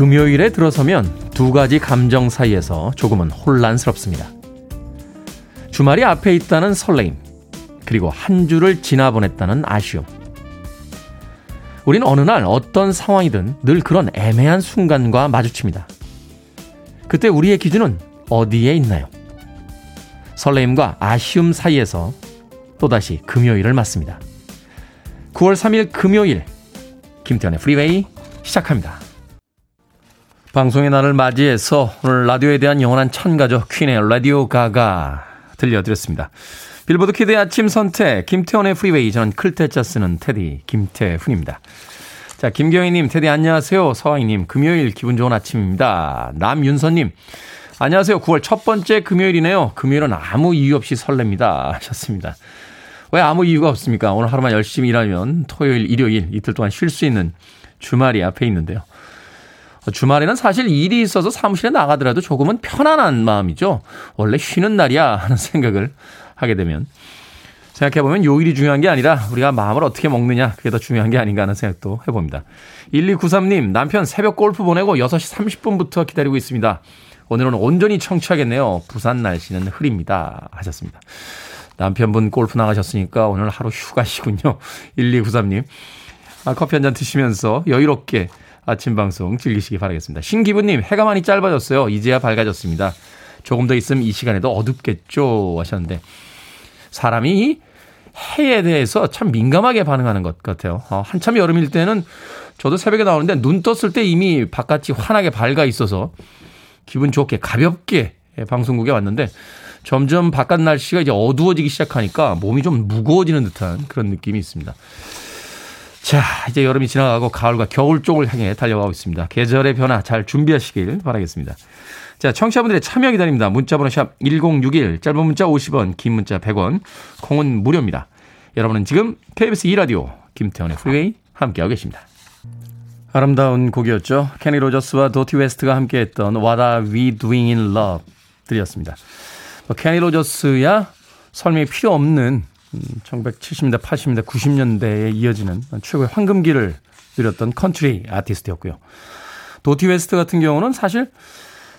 금요일에 들어서면 두 가지 감정 사이에서 조금은 혼란스럽습니다. 주말이 앞에 있다는 설레임, 그리고 한 주를 지나보냈다는 아쉬움. 우린 어느 날 어떤 상황이든 늘 그런 애매한 순간과 마주칩니다. 그때 우리의 기준은 어디에 있나요? 설레임과 아쉬움 사이에서 또다시 금요일을 맞습니다. 9월 3일 금요일 김태훈의 프리웨이 시작합니다. 방송의 날을 맞이해서 오늘 라디오에 대한 영원한 찬가죠. 퀸의 Radio Ga Ga 들려드렸습니다. 빌보드 kid의 아침 선택 김태훈의 프리웨이 저는 클 태 자 쓰는 테디 김태훈입니다. 자 김경희님 테디 안녕하세요. 서황희님 금요일 기분 좋은 아침입니다. 남윤서님 안녕하세요. 9월 첫 번째 금요일이네요. 금요일은 아무 이유 없이 설렙니다. 하셨습니다. 왜 아무 이유가 없습니까? 오늘 하루만 열심히 일하면 토요일, 일요일 이틀 동안 쉴 수 있는 주말이 앞에 있는데요. 주말에는 사실 일이 있어서 사무실에 나가더라도 조금은 편안한 마음이죠. 원래 쉬는 날이야 하는 생각을 하게 되면 생각해보면 요일이 중요한 게 아니라 우리가 마음을 어떻게 먹느냐 그게 더 중요한 게 아닌가 하는 생각도 해봅니다. 1293님 남편 새벽 골프 보내고 6시 30분부터 기다리고 있습니다. 오늘은 온전히 청취하겠네요. 부산 날씨는 흐립니다. 하셨습니다. 남편분 골프 나가셨으니까 오늘 하루 휴가시군요. 1293님. 아, 커피 한 잔 드시면서 여유롭게 아침 방송 즐기시기 바라겠습니다. 신기부님, 해가 많이 짧아졌어요. 이제야 밝아졌습니다. 조금 더 있으면 이 시간에도 어둡겠죠. 하셨는데, 사람이 해에 대해서 참 민감하게 반응하는 것 같아요. 어, 한참 여름일 때는 저도 새벽에 나오는데 눈 떴을 때 이미 바깥이 환하게 밝아 있어서 기분 좋게 가볍게 방송국에 왔는데 점점 바깥 날씨가 이제 어두워지기 시작하니까 몸이 좀 무거워지는 듯한 그런 느낌이 있습니다. 자, 이제 여름이 지나가고 가을과 겨울 쪽을 향해 달려가고 있습니다. 계절의 변화 잘 준비하시길 바라겠습니다. 자, 청취자분들의 참여 기다립니다. 문자번호 샵 1061, 짧은 문자 50원, 긴 문자 100원, 콩은 무료입니다. 여러분은 지금 KBS 2라디오 김태훈의 프리웨이 함께하고 계십니다. 아름다운 곡이었죠. 케니 로저스와 도티 웨스트가 함께했던 What Are We Doing in Love 드렸습니다. 뭐 케니 로저스야 설명이 필요 없는 1970년대, 80년대, 90년대에 이어지는 최고의 황금기를 누렸던 컨트리 아티스트였고요. 도티 웨스트 같은 경우는 사실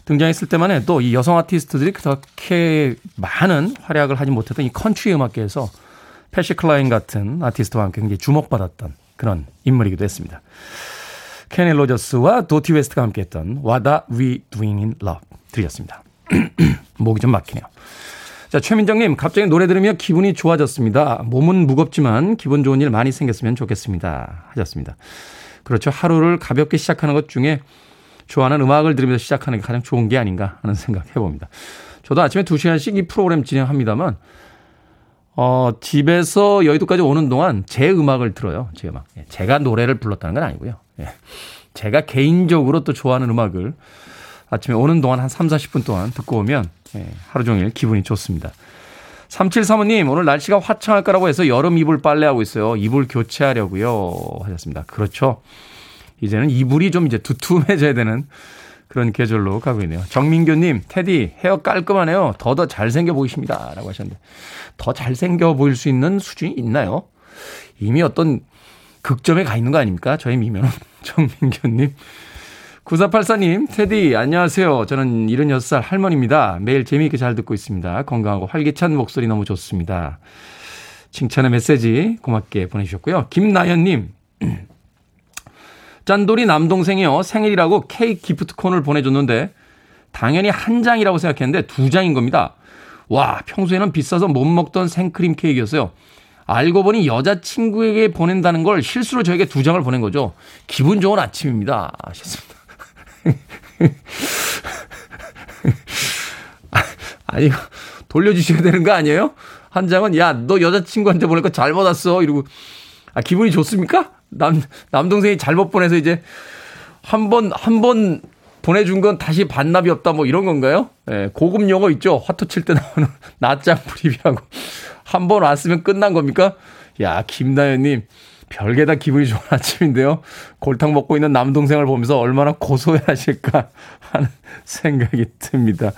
등장했을 때만 해도 이 여성 아티스트들이 그렇게 많은 활약을 하지 못했던 이 컨트리 음악계에서 팻시 클라인 같은 아티스트와 함께 굉장히 주목받았던 그런 인물이기도 했습니다. 케니 로저스와 도티 웨스트가 함께했던 What Are We Doing in Love 드렸습니다. 목이 좀 막히네요. 자, 최민정님, 갑자기 노래 들으며 기분이 좋아졌습니다. 몸은 무겁지만 기분 좋은 일 많이 생겼으면 좋겠습니다. 하셨습니다. 그렇죠. 하루를 가볍게 시작하는 것 중에 좋아하는 음악을 들으면서 시작하는 게 가장 좋은 게 아닌가 하는 생각 해봅니다. 저도 아침에 2시간씩 이 프로그램 진행합니다만, 어, 집에서 여의도까지 오는 동안 제 음악을 들어요. 제 음악. 예, 제가 노래를 불렀다는 건 아니고요. 예. 제가 개인적으로 또 좋아하는 음악을 아침에 오는 동안 한 3, 40분 동안 듣고 오면 예, 하루 종일 기분이 좋습니다. 3735님, 오늘 날씨가 화창할 거라고 해서 여름 이불 빨래하고 있어요. 이불 교체하려고요. 하셨습니다. 그렇죠. 이제는 이불이 좀 이제 두툼해져야 되는 그런 계절로 가고 있네요. 정민교님, 테디, 헤어 깔끔하네요. 더 더 잘생겨 보이십니다. 라고 하셨는데, 더 잘생겨 보일 수 있는 수준이 있나요? 이미 어떤 극점에 가 있는 거 아닙니까? 저의 미면은. 정민교님. 9484님, 테디, 안녕하세요. 저는 76살 할머니입니다. 매일 재미있게 잘 듣고 있습니다. 건강하고 활기찬 목소리 너무 좋습니다. 칭찬의 메시지 고맙게 보내주셨고요. 김나연님, 짠돌이 남동생이요. 생일이라고 케이크 기프트콘을 보내줬는데, 당연히 한 장이라고 생각했는데 두 장인 겁니다. 와, 평소에는 비싸서 못 먹던 생크림 케이크였어요. 알고 보니 여자친구에게 보낸다는 걸 실수로 저에게 두 장을 보낸 거죠. 기분 좋은 아침입니다. 하셨습니다. 아니, 돌려주셔야 되는 거 아니에요? 한 장은, 야, 너 여자친구한테 거 잘못 왔어. 이러고, 아, 기분이 좋습니까? 남, 남동생이 잘못 보내서 이제, 한 번, 한 번 보내준 건 다시 반납이 없다, 뭐 이런 건가요? 예, 고급 용어 있죠? 화투 칠때 나오는 낫장 프리뷰하고. 한 번 왔으면 끝난 겁니까? 야, 김나연님. 별게 다 기분이 좋은 아침인데요. 골탕 먹고 있는 남동생을 보면서 얼마나 고소해 하실까 하는 생각이 듭니다.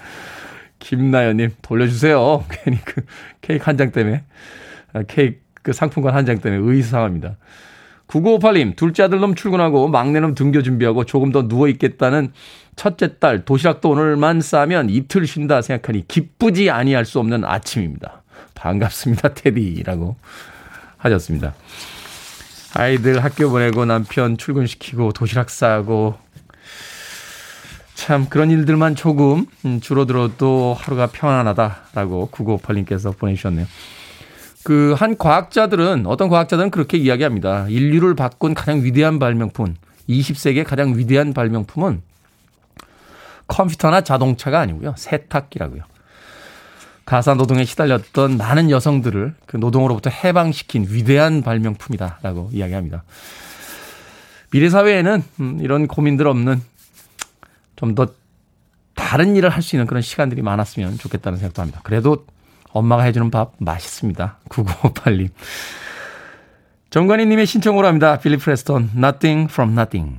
김나연님, 돌려주세요. 괜히 그 케이크 한 장 때문에. 아, 케이크 그 상품권 한 장 때문에 의상합니다. 9958님, 둘째 아들놈 출근하고 막내놈 등교 준비하고 조금 더 누워 있겠다는 첫째 딸 도시락도 오늘만 싸면 이틀 쉰다 생각하니 기쁘지 아니할 수 없는 아침입니다. 반갑습니다, 테디라고 하셨습니다. 아이들 학교 보내고 남편 출근시키고 도시락 싸고 참 그런 일들만 조금 음, 줄어들어도 하루가 평안하다라고 9958님께서 보내주셨네요. 그 한 과학자들은 어떤 과학자들은 그렇게 이야기합니다. 인류를 바꾼 가장 위대한 발명품, 20세기의 가장 위대한 발명품은 컴퓨터나 자동차가 아니고요. 세탁기라고요. 가사 노동에 시달렸던 많은 여성들을 그 노동으로부터 해방시킨 위대한 발명품이다라고 이야기합니다. 미래 사회에는 음, 이런 고민들 없는 좀 더 다른 일을 할 수 있는 그런 시간들이 많았으면 좋겠다는 생각도 합니다. 그래도 엄마가 해주는 밥 맛있습니다. 9958님. 정관희님의 신청으로 합니다. 빌리 프레스턴, Nothing from Nothing.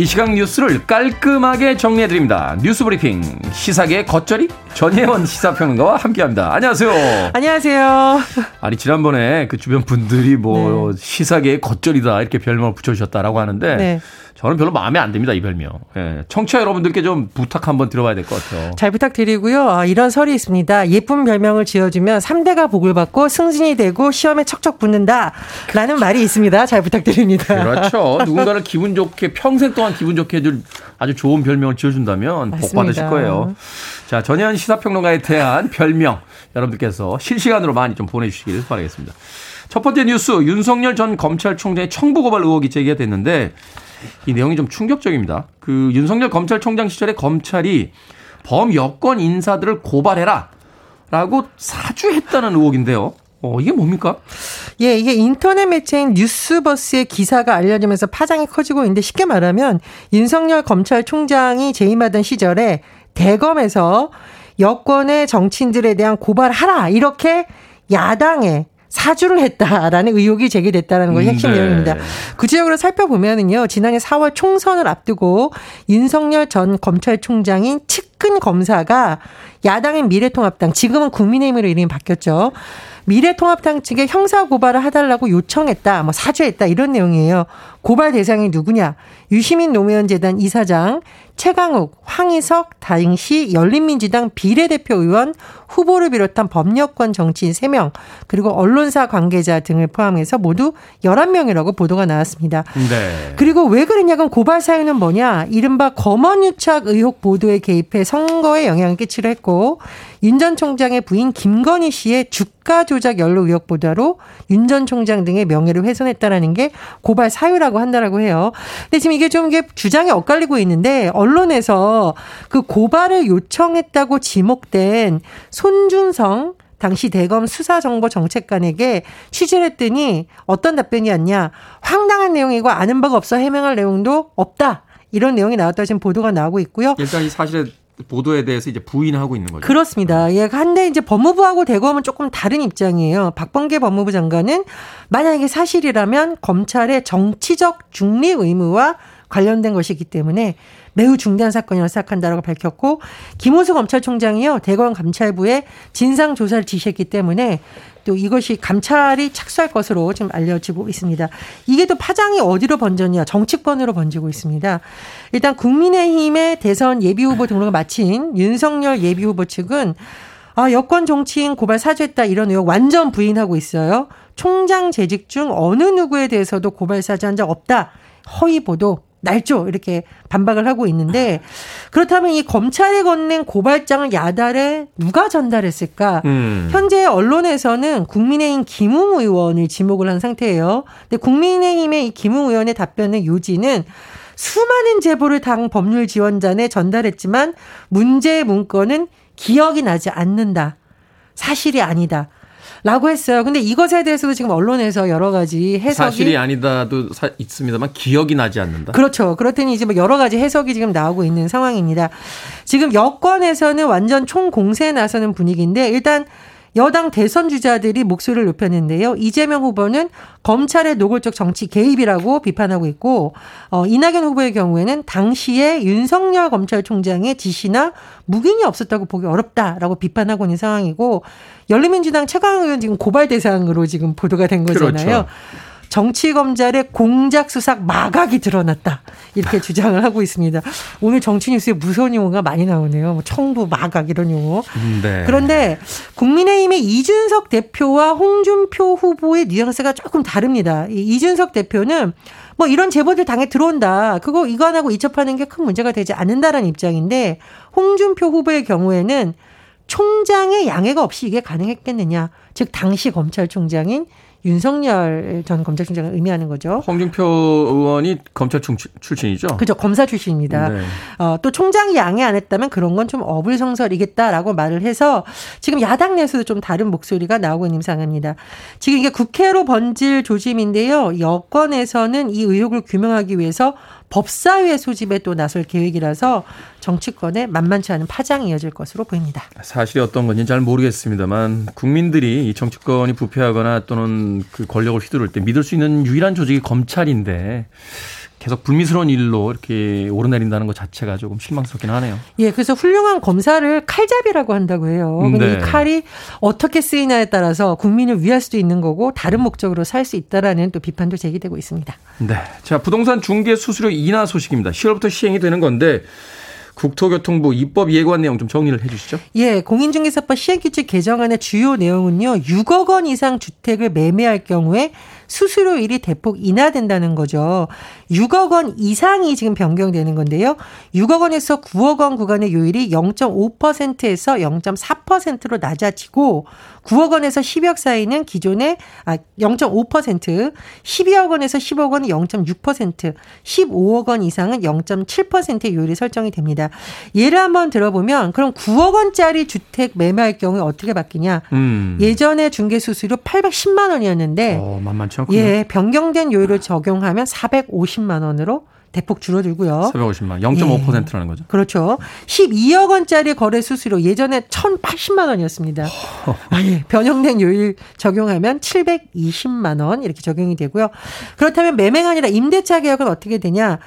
이 시각 뉴스를 깔끔하게 정리해드립니다. 뉴스 브리핑 시사계 겉절이 전혜원 시사평론가와 함께합니다. 안녕하세요. 안녕하세요. 아니 지난번에 그 주변 분들이 뭐 네. 시사계의 겉절이다 이렇게 별명을 붙여주셨다라고 하는데 네. 저는 별로 마음에 안 듭니다, 이 별명. 예. 청취자 여러분들께 좀 부탁 한번 들어봐야 될 것 같아요. 잘 부탁드리고요. 아, 이런 설이 있습니다. 예쁜 별명을 지어주면 3대가 복을 받고 승진이 되고 시험에 척척 붙는다. 라는 말이 있습니다. 잘 부탁드립니다. 그렇죠. 누군가를 기분 좋게, 평생 동안 기분 좋게 해줄 아주 좋은 별명을 지어준다면 맞습니다. 복 받으실 거예요. 자, 전현 시사평론가에 대한 별명 여러분들께서 실시간으로 많이 좀 보내주시길 바라겠습니다. 첫 번째 뉴스, 윤석열 전 검찰총장의 청부 고발 의혹이 제기가 됐는데 이 내용이 좀 충격적입니다. 그 윤석열 검찰총장 시절에 검찰이 범 여권 인사들을 고발해라 라고 사주했다는 의혹인데요. 어, 이게 뭡니까? 예, 이게 인터넷 매체인 뉴스버스의 기사가 알려지면서 파장이 커지고 있는데 쉽게 말하면 윤석열 검찰총장이 재임하던 시절에 대검에서 여권의 정치인들에 대한 고발하라 이렇게 야당에 사주를 했다라는 의혹이 제기됐다는 걸 핵심 네. 내용입니다. 구체적으로 살펴보면은요, 지난해 4월 총선을 앞두고 윤석열 전 검찰총장인 측근 검사가 야당인 미래통합당, 지금은 국민의힘으로 이름이 바뀌었죠. 미래통합당 측에 형사 고발을 해달라고 요청했다, 뭐 사주했다 이런 내용이에요. 고발 대상이 누구냐? 유시민 노무현 재단 이사장, 최강욱, 황희석, 당시 열린민주당 비례대표 의원 후보를 비롯한 법력권 정치인 3명, 그리고 언론사 관계자 등을 포함해서 모두 11명이라고 보도가 나왔습니다. 네. 그리고 왜 그랬냐면 고발 사유는 뭐냐? 이른바 검언유착 의혹 보도에 개입해 선거에 영향을 끼치려 했고, 윤 전 총장의 부인 김건희 씨의 주가 조작 연루 의혹 보도로 윤 전 총장 등의 명예를 훼손했다라는 게 고발 사유라고 한다라고 해요. 근데 지금 이게 좀 이게 주장이 엇갈리고 있는데 언론에서 그 고발을 요청했다고 지목된 손준성 당시 대검 수사정보정책관에게 취재를 했더니 어떤 답변이 왔냐. 황당한 내용이고 아는 바가 없어 해명할 내용도 없다. 이런 내용이 나왔다 지금 보도가 나오고 있고요. 일단 이 사실에 보도에 대해서 이제 부인하고 있는 거죠. 그렇습니다. 예. 한데 이제 법무부하고 대검은 조금 다른 입장이에요. 박범계 법무부 장관은 만약에 사실이라면 검찰의 정치적 중립 의무와 관련된 것이기 때문에 매우 중대한 사건이라고 생각한다라고 밝혔고 김호수 검찰총장이요 대검 감찰부에 진상 조사를 지시했기 때문에 또 이것이 감찰이 착수할 것으로 지금 알려지고 있습니다. 이게 또 파장이 어디로 번졌냐? 정치권으로 번지고 있습니다. 일단 국민의힘의 대선 예비후보 등록을 마친 윤석열 예비후보 측은 아, 여권 정치인 고발 사주했다 이런 의혹 완전 부인하고 있어요. 총장 재직 중 어느 누구에 대해서도 고발 사주한 적 없다. 허위 보도 날조 이렇게 반박을 하고 있는데 그렇다면 이 검찰에 건넨 고발장을 야달에 누가 전달했을까? 음. 현재 언론에서는 국민의힘 김웅 의원을 지목을 한 상태예요. 근데 국민의힘의 이 김웅 의원의 답변의 요지는 수많은 제보를 당 법률 지원단에 전달했지만 문제의 문건은 기억이 나지 않는다. 사실이 아니다. 라고 했어요. 근데 이것에 대해서도 지금 언론에서 여러 가지 해석이 사실이 아니다도 사, 있습니다만 기억이 나지 않는다. 그렇죠. 그렇더니 이제 뭐 여러 가지 해석이 지금 나오고 있는 상황입니다. 지금 여권에서는 완전 총공세에 나서는 분위기인데 일단 여당 대선 주자들이 목소리를 높였는데요. 이재명 후보는 검찰의 노골적 정치 개입이라고 비판하고 있고 어, 이낙연 후보의 경우에는 당시에 윤석열 검찰총장의 지시나 묵인이 없었다고 보기 어렵다라고 비판하고 있는 상황이고 열린민주당 최강 의원 지금 고발 대상으로 지금 보도가 된 거잖아요. 그렇죠. 정치 검찰의 공작 수삭 마각이 드러났다. 이렇게 주장을 하고 있습니다. 오늘 정치 뉴스에 무서운 용어가 많이 나오네요. 뭐 청부, 마각 이런 용어. 네. 그런데 국민의힘의 이준석 대표와 홍준표 후보의 뉘앙스가 조금 다릅니다. 이준석 대표는 뭐 이런 제보들 당에 들어온다. 그거 이관하고 이첩하는 게 큰 문제가 되지 않는다라는 입장인데 홍준표 후보의 경우에는 총장의 양해가 없이 이게 가능했겠느냐. 즉 당시 검찰총장인 윤석열 전 검찰총장을 의미하는 거죠. 홍준표 의원이 검찰 출신이죠. 그렇죠. 검사 출신입니다. 네. 어, 또 총장이 양해 안 했다면 그런 건 좀 어불성설이겠다라고 말을 해서 지금 야당 내에서도 좀 다른 목소리가 나오고 있는 상황입니다. 지금 이게 국회로 번질 조짐인데요. 여권에서는 이 의혹을 규명하기 위해서 법사위의 소집에 또 나설 계획이라서 정치권에 만만치 않은 파장이 이어질 것으로 보입니다. 사실이 어떤 건지 잘 모르겠습니다만 국민들이 이 정치권이 부패하거나 또는 그 권력을 휘두를 때 믿을 수 있는 유일한 조직이 검찰인데 계속 불미스러운 일로 이렇게 오르내린다는 것 자체가 조금 실망스럽긴 하네요. 예, 그래서 훌륭한 검사를 칼잡이라고 한다고 해요. 근데 네. 이 칼이 어떻게 쓰이냐에 따라서 국민을 위할 수도 있는 거고 다른 목적으로 살 수 있다라는 또 비판도 제기되고 있습니다. 네. 자, 부동산 중개 수수료 인하 소식입니다. 10월부터 시행이 되는 건데 국토교통부 입법 예고한 내용 좀 정리를 해 주시죠. 예, 공인중개사법 시행규칙 개정안의 주요 내용은요. 6억 원 이상 주택을 매매할 경우에 수수료일이 대폭 인하된다는 거죠. 6억 원 이상이 지금 변경되는 건데요. 6억 원에서 9억 원 구간의 요율이 0.5%에서 0.4%로 낮아지고 9억 원에서 10억 사이는 기존의 아 0.5%, 12억 원에서 10억 원은 0.6%, 15억 원 이상은 0.7%의 요율이 설정이 됩니다. 예를 한번 들어보면 그럼 9억 원짜리 주택 매매할 경우에 어떻게 바뀌냐? 음. 예전에 중개 수수료 810만 원이었는데 어, 만만치 않군요. 예, 변경된 요율을 적용하면 450만 원으로 대폭 줄어들고요. 450만 0.5%라는 거죠. 그렇죠. 12억 원짜리 거래 수수료 예전에 1,080만 원이었습니다. 아, 예. 변형된 요율 적용하면 720만 원 이렇게 적용이 되고요. 그렇다면 매매가 아니라 임대차 계약은 어떻게 되냐?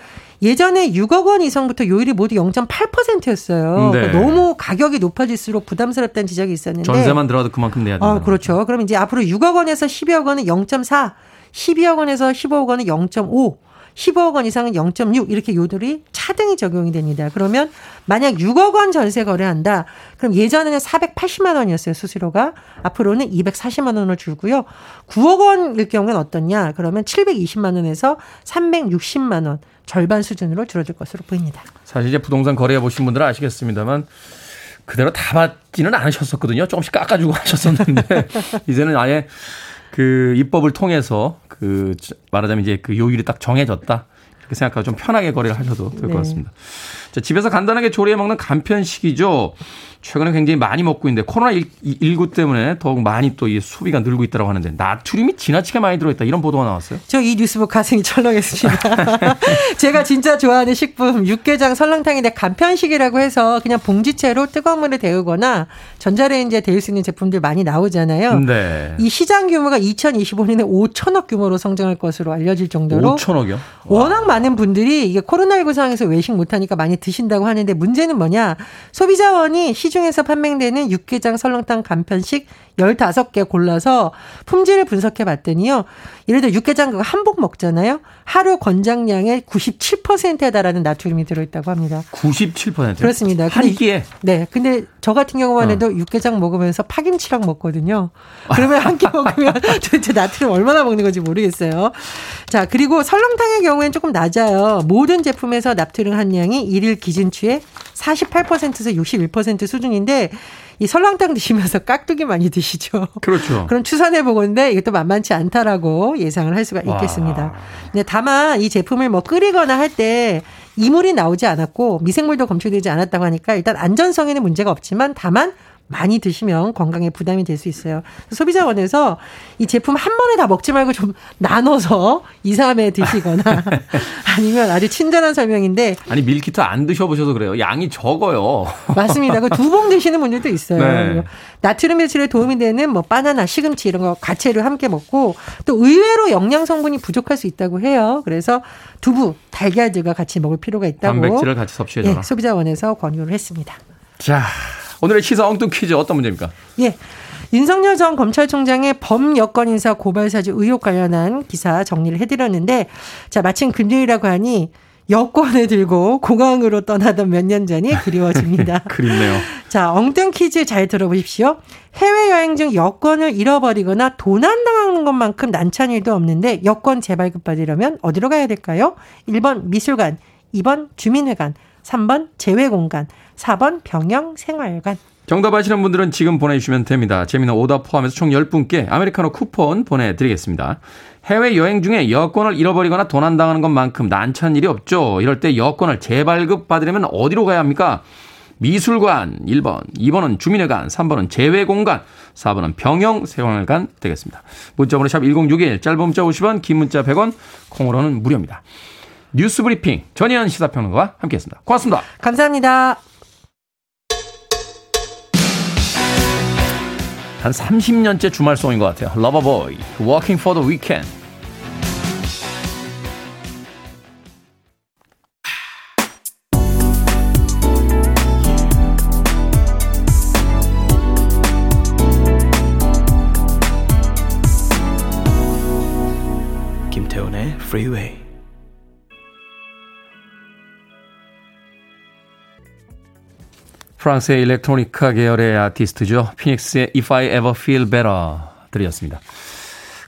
예전에 6억 원 이상부터 요율이 모두 0.8%였어요. 네. 그러니까 너무 가격이 높아질수록 부담스럽다는 지적이 있었는데 전세만 들어도 그만큼 내야 된다. 아, 그렇죠. 그럼 이제 앞으로 6억 원에서 12억 원은 0.4, 12억 원에서 15억 원은 0.5, 15억 원 이상은 0.6 이렇게 요들이 차등이 적용이 됩니다. 그러면 만약 6억 원 전세 거래한다. 그럼 예전에는 480만 원이었어요. 수수료가. 앞으로는 240만 원을 줄고요. 9억 원일 경우는 어떻냐? 그러면 720만 원에서 360만 원 절반 수준으로 줄어들 것으로 보입니다. 사실 이제 부동산 거래해 보신 분들은 아시겠습니다만 그대로 다 받지는 않으셨었거든요. 조금씩 깎아주고 하셨었는데 이제는 아예 그 입법을 통해서 그 말하자면 이제 그 요율이 딱 정해졌다. 이렇게 생각하고 좀 편하게 거래를 하셔도 될것 네. 같습니다. 자, 집에서 간단하게 조리해 먹는 간편식이죠. 최근에 굉장히 많이 먹고 있는데 코로나19 때문에 더욱 많이 또이 소비가 늘고 있다고 하는데 나트륨이 지나치게 많이 들어있다 이런 보도가 나왔어요. 저 이 뉴스 보고 가슴이 철렁했습니다. 제가 진짜 좋아하는 식품 육개장 설렁탕인데 간편식이라고 해서 그냥 봉지채로 뜨거운 물에 데우거나 전자레인지에 데울 수 있는 제품들 많이 나오잖아요. 네. 이 시장 규모가 2025년에 5천억 규모로 성장할 것으로 알려질 정도로 5천억이요? 워낙 많은 분들이 이게 코로나19 상황에서 외식 못하니까 많이 드신다고 하는데 문제는 뭐냐 소비자원이 시 시중에서 판매되는 육개장 설렁탕 간편식 15개 골라서 품질을 분석해 봤더니요. 예를 들어 육개장 그거 한복 먹잖아요. 하루 권장량의 97%에 달하는 나트륨이 들어있다고 합니다. 97%? 그렇습니다. 한 끼에? 네. 근데 저 같은 경우만 해도 어. 육개장 먹으면서 파김치랑 먹거든요. 그러면 한 끼 먹으면 도대체 나트륨 얼마나 먹는 건지 모르겠어요. 자, 그리고 설렁탕의 경우에는 조금 낮 아요. 모든 제품에서 나트륨 함량이 일일 기준치의 48%에서 61% 수준인데 이 설렁탕 드시면서 깍두기 많이 드시죠. 그렇죠. 그럼 추산해 보건데 이것도 만만치 않다라고 예상을 할 수가 있겠습니다. 네, 다만 이 제품을 뭐 끓이거나 할 때 이물이 나오지 않았고 미생물도 검출되지 않았다고 하니까 일단 안전성에는 문제가 없지만 다만 많이 드시면 건강에 부담이 될 수 있어요. 소비자원에서 이 제품 한 번에 다 먹지 말고 좀 나눠서 2, 3회 드시거나 아니면 아주 친절한 설명인데 아니 밀키트 안 드셔보셔서 그래요. 양이 적어요. 맞습니다. 그 두 봉 드시는 분들도 있어요. 네. 나트륨 배출에 도움이 되는 뭐 바나나, 시금치 이런 거 가채를 함께 먹고 또 의외로 영양 성분이 부족할 수 있다고 해요. 그래서 두부, 달걀들과 같이 먹을 필요가 있다고 단백질을 같이 섭취해라. 예, 소비자원에서 권유를 했습니다. 자, 오늘의 시사 엉뚱 퀴즈 어떤 문제입니까? 예. 윤석열 전 검찰총장의 범여권 인사 고발 사주 의혹 관련한 기사 정리를 해드렸는데, 자, 마침 금요일이라고 하니 여권을 들고 공항으로 떠나던 몇 년 전이 그리워집니다. 그립네요. 자, 엉뚱 퀴즈 잘 들어보십시오. 해외여행 중 여권을 잃어버리거나 도난당하는 것만큼 난처한 일도 없는데 여권 재발급 받으려면 어디로 가야 될까요? 1번 미술관, 2번 주민회관, 3번 재외공간, 4번 병영생활관. 정답 아시는 분들은 지금 보내주시면 됩니다. 재미는 오답 포함해서 총 10분께 아메리카노 쿠폰 보내드리겠습니다. 해외여행 중에 여권을 잃어버리거나 도난당하는 것만큼 난처한 일이 없죠. 이럴 때 여권을 재발급 받으려면 어디로 가야 합니까? 미술관 1번, 2번은 주민회관, 3번은 재외공관, 4번은 병영생활관 되겠습니다. 문자번호 샵 1061, 짧은 문자 50원, 긴 문자 100원, 콩으로는 무료입니다. 뉴스 브리핑 전희연 시사평론가와 함께했습니다. 고맙습니다. 감사합니다. 한 30년째 주말송인 것 같아요. 러버보이, Working for the Weekend. 김태훈의 Freeway. 프랑스의 일렉트로니카 계열의 아티스트죠. 피닉스의 If I Ever Feel Better 드렸습니다.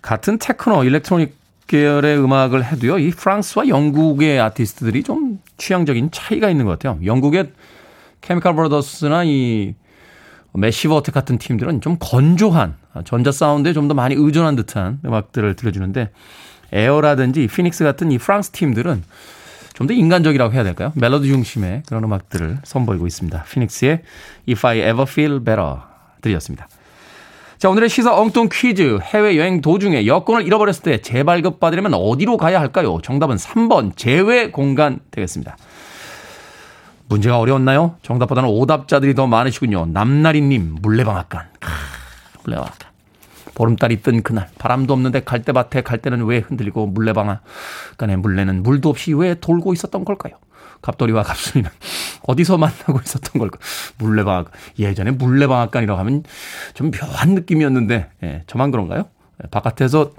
같은 테크노, electronic 계열의 음악을 해도요, 이 프랑스와 영국의 아티스트들이 좀 취향적인 차이가 있는 것 같아요. 영국의 케미칼 브라더스나 이 매시브 어택 같은 팀들은 좀 건조한 전자 사운드에 좀 더 많이 의존한 듯한 음악들을 들려주는데 에어라든지 피닉스 같은 이 프랑스 팀들은 좀 더 인간적이라고 해야 될까요? 멜로디 중심의 그런 음악들을 선보이고 있습니다. 피닉스의 If I Ever Feel Better 들이었습니다. 자, 오늘의 시사 엉뚱 퀴즈. 해외여행 도중에 여권을 잃어버렸을 때 재발급 받으려면 어디로 가야 할까요? 정답은 3번 재외 공간 되겠습니다. 문제가 어려웠나요? 정답보다는 오답자들이 더 많으시군요. 남나리님, 물레방앗간. 물레방앗간. 보름달이 뜬 그날 바람도 없는데 갈대밭에 갈대는 왜 흔들리고 물레방아간에 물레는 물도 없이 왜 돌고 있었던 걸까요? 갑돌이와 갑순이는 어디서 만나고 있었던 걸까? 물레방앗 예전에 물레방앗간이라고 하면 좀 묘한 느낌이었는데 예, 저만 그런가요? 예, 바깥에서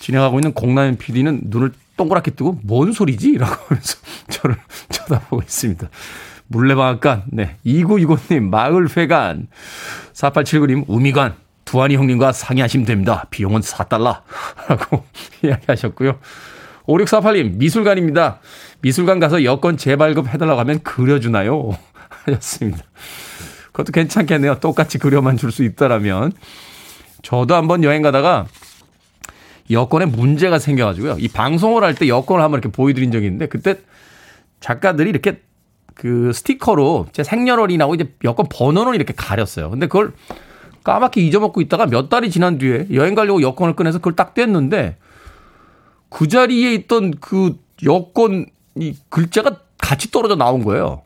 진행하고 있는 공나연 PD는 눈을 동그랗게 뜨고 뭔 소리지? 라고 하면서 저를 쳐다보고 있습니다. 물레방앗간, 네. 2965님, 마을회관, 4879님, 우미관, 두한이 형님과 상의하시면 됩니다. 비용은 4달러. 라고 이야기하셨고요. 5648님, 미술관입니다. 미술관 가서 여권 재발급 해달라고 하면 그려주나요? 하셨습니다. 그것도 괜찮겠네요. 똑같이 그려만 줄 수 있다라면. 저도 한번 여행 가다가 여권에 문제가 생겨가지고요. 이 방송을 할 때 여권을 한번 이렇게 보여드린 적이 있는데 그때 작가들이 이렇게 그 스티커로 제 생년월일이나고 이제 여권 번호를 이렇게 가렸어요. 근데 그걸 까맣게 잊어먹고 있다가 몇 달이 지난 뒤에 여행 가려고 여권을 꺼내서 그걸 딱 뗐는데 그 자리에 있던 그 여권 이 글자가 같이 떨어져 나온 거예요.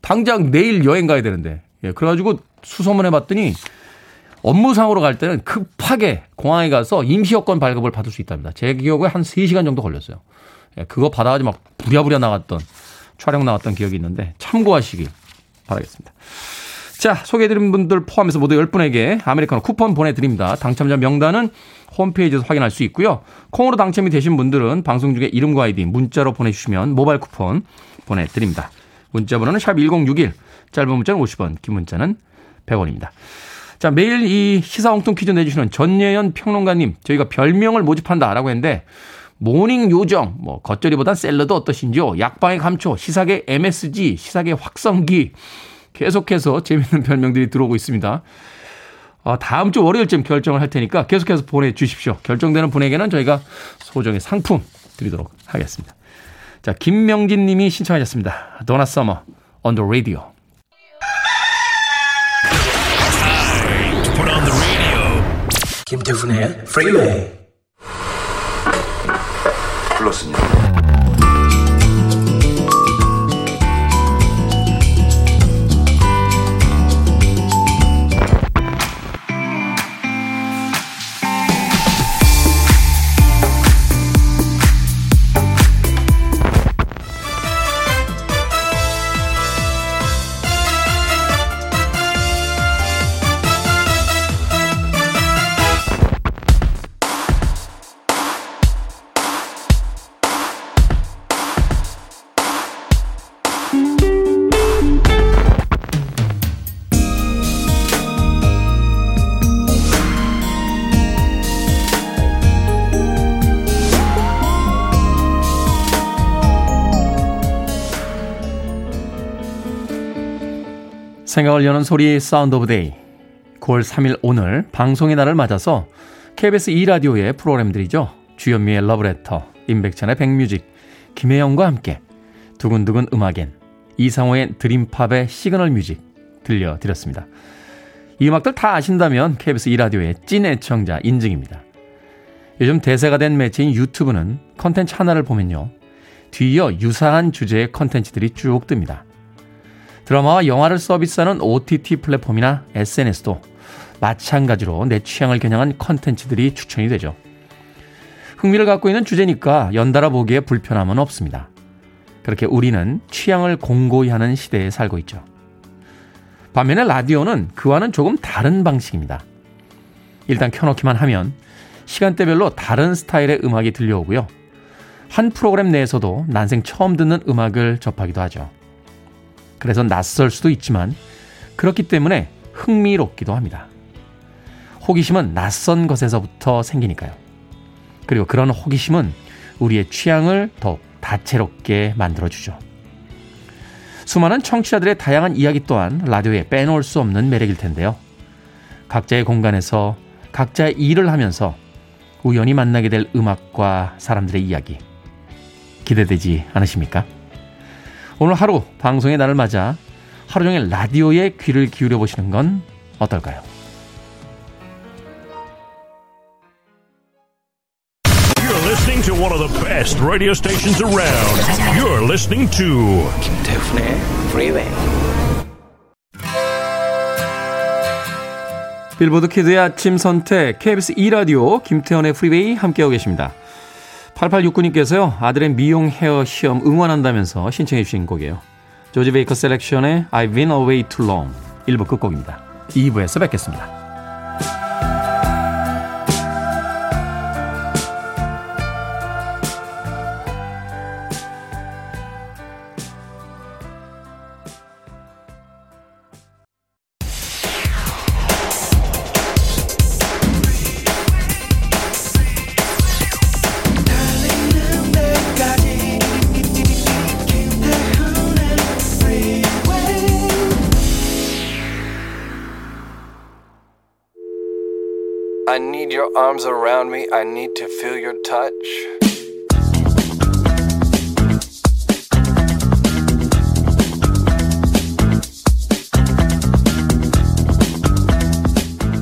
당장 내일 여행 가야 되는데. 예, 그래가지고 수소문 해봤더니 업무상으로 갈 때는 급하게 공항에 가서 임시 여권 발급을 받을 수 있답니다. 제 기억에 한 3시간 정도 걸렸어요. 예, 그거 받아가지고 막 부랴부랴 나갔던 촬영 나왔던 기억이 있는데 참고하시길 바라겠습니다. 자, 소개해드린 분들 포함해서 모두 10분에게 아메리카노 쿠폰 보내드립니다. 당첨자 명단은 홈페이지에서 확인할 수 있고요. 콩으로 당첨이 되신 분들은 방송 중에 이름과 아이디 문자로 보내주시면 모바일 쿠폰 보내드립니다. 문자 번호는 샵 1061, 짧은 문자는 50원, 긴 문자는 100원입니다. 자, 매일 이 시사 엉뚱 퀴즈 내주시는 전예현 평론가님, 저희가 별명을 모집한다라고 했는데, morning 요정, 뭐, 겉절이보단 샐러드 어떠신지요? 약방의 감초, 시사계 MSG, 시사계 확성기, 계속해서 재밌는 별명들이 들어오고 있습니다. 어, 다음 주 월요일쯤 결정을 할 테니까 계속해서 보내주십시오. 결정되는 분에게는 저희가 소정의 상품 드리도록 하겠습니다. 자, 김명진 님이 신청하셨습니다. 도나 서머, on the radio. 김태훈의 프리웨이 불렀습니다. 생각을 여는 소리 sound of day 9월 3일 오늘 방송의 날을 맞아서 KBS 2라디오의 프로그램들이죠. 주현미의 러브레터, 임백천의 백뮤직, 김혜영과 함께 두근두근 음악엔 이상호의 드림팝의 시그널 뮤직 들려드렸습니다. 이 음악들 다 아신다면 KBS 2라디오의 찐 애청자 인증입니다. 요즘 대세가 된 매체인 유튜브는 컨텐츠 하나를 보면요. 뒤이어 유사한 주제의 컨텐츠들이 쭉 뜹니다. 드라마와 영화를 서비스하는 OTT 플랫폼이나 SNS도 마찬가지로 내 취향을 겨냥한 컨텐츠들이 추천이 되죠. 흥미를 갖고 있는 주제니까 연달아 보기에 불편함은 없습니다. 그렇게 우리는 취향을 공고히 하는 시대에 살고 있죠. 반면에 라디오는 그와는 조금 다른 방식입니다. 일단 켜놓기만 하면 시간대별로 다른 스타일의 음악이 들려오고요. 한 프로그램 내에서도 난생 처음 듣는 음악을 접하기도 하죠. 그래서 낯설 수도 있지만 그렇기 때문에 흥미롭기도 합니다. 호기심은 낯선 것에서부터 생기니까요. 그리고 그런 호기심은 우리의 취향을 더욱 다채롭게 만들어주죠. 수많은 청취자들의 다양한 이야기 또한 라디오에 빼놓을 수 없는 매력일 텐데요. 각자의 공간에서 각자의 일을 하면서 우연히 만나게 될 음악과 사람들의 이야기 기대되지 않으십니까? 오늘 하루 방송의 날을 맞아 하루 종일 라디오에 귀를 기울여 보시는 건 어떨까요? You're listening to one of the best radio stations around. You're listening to 김태훈의 프리웨이 빌보드 kid의 아침 선택 KBS 2 라디오 김태훈의 프리웨이 함께하고 계십니다. 8869님께서요. 아들의 미용 헤어 시험 응원한다면서 신청해 주신 곡이에요. 조지 베이커 셀렉션의 I've been away too long 1부 끝곡입니다. 2부에서 뵙겠습니다. Your arms around me. I need to feel your touch.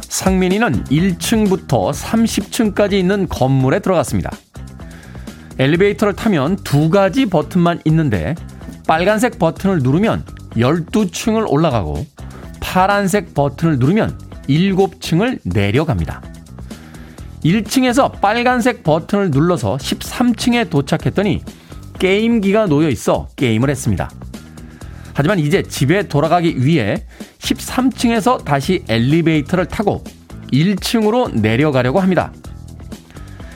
상민이는 1층부터 30층까지 있는 건물에 들어갔습니다. 엘리베이터를 타면 두 가지 버튼만 있는데 빨간색 버튼을 누르면 12층을 올라가고 파란색 버튼을 누르면 7층을 내려갑니다. 1층에서 빨간색 버튼을 눌러서 13층에 도착했더니 게임기가 놓여 있어 게임을 했습니다. 하지만 이제 집에 돌아가기 위해 13층에서 다시 엘리베이터를 타고 1층으로 내려가려고 합니다.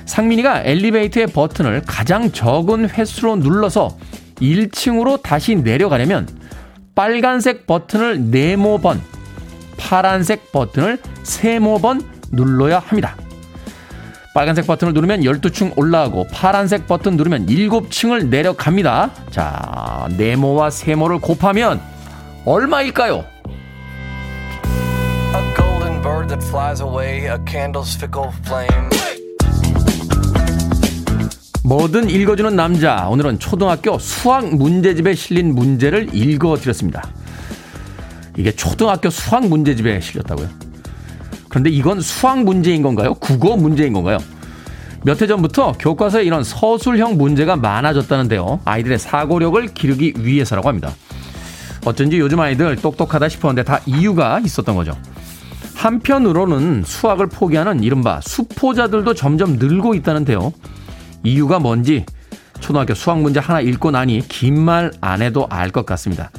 상민이가 엘리베이터의 버튼을 가장 적은 횟수로 눌러서 1층으로 다시 내려가려면 빨간색 버튼을 네모 번, 파란색 버튼을 세모 번 눌러야 합니다. 빨간색 버튼을 누르면 12층 올라가고 파란색 버튼 누르면 7층을 내려갑니다. 자, 네모와 세모를 곱하면 얼마일까요? 뭐든 읽어주는 남자. 오늘은 초등학교 수학 문제집에 실린 문제를 읽어드렸습니다. 이게 초등학교 수학 문제집에 실렸다고요? 그런데 이건 수학 문제인 건가요? 국어 문제인 건가요? 몇 해 전부터 교과서에 이런 서술형 문제가 많아졌다는데요. 아이들의 사고력을 기르기 위해서라고 합니다. 어쩐지 요즘 아이들 똑똑하다 싶었는데 다 이유가 있었던 거죠. 한편으로는 수학을 포기하는 이른바 수포자들도 점점 늘고 있다는데요. 이유가 뭔지 초등학교 수학 문제 하나 읽고 나니 긴 말 안 해도 알 것 같습니다.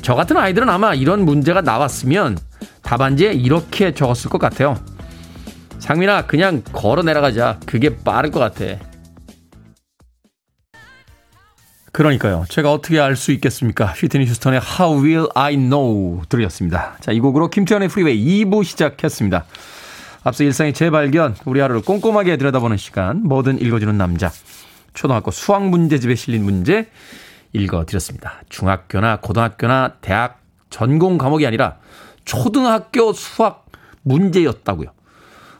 저 같은 아이들은 아마 이런 문제가 나왔으면 답안지에 이렇게 적었을 것 같아요. 상민아, 그냥 걸어 내려가자. 그게 빠를 것 같아. 그러니까요. 제가 어떻게 알 수 있겠습니까? 휘트니 휴스턴의 How Will I Know 들렸습니다. 자, 이 곡으로 김태현의 프리웨이 2부 시작했습니다. 앞서 일상의 재발견, 우리 하루를 꼼꼼하게 들여다보는 시간, 뭐든 읽어주는 남자. 초등학교 수학 문제집에 실린 문제 읽어드렸습니다. 중학교나 고등학교나 대학 전공 과목이 아니라 초등학교 수학 문제였다고요.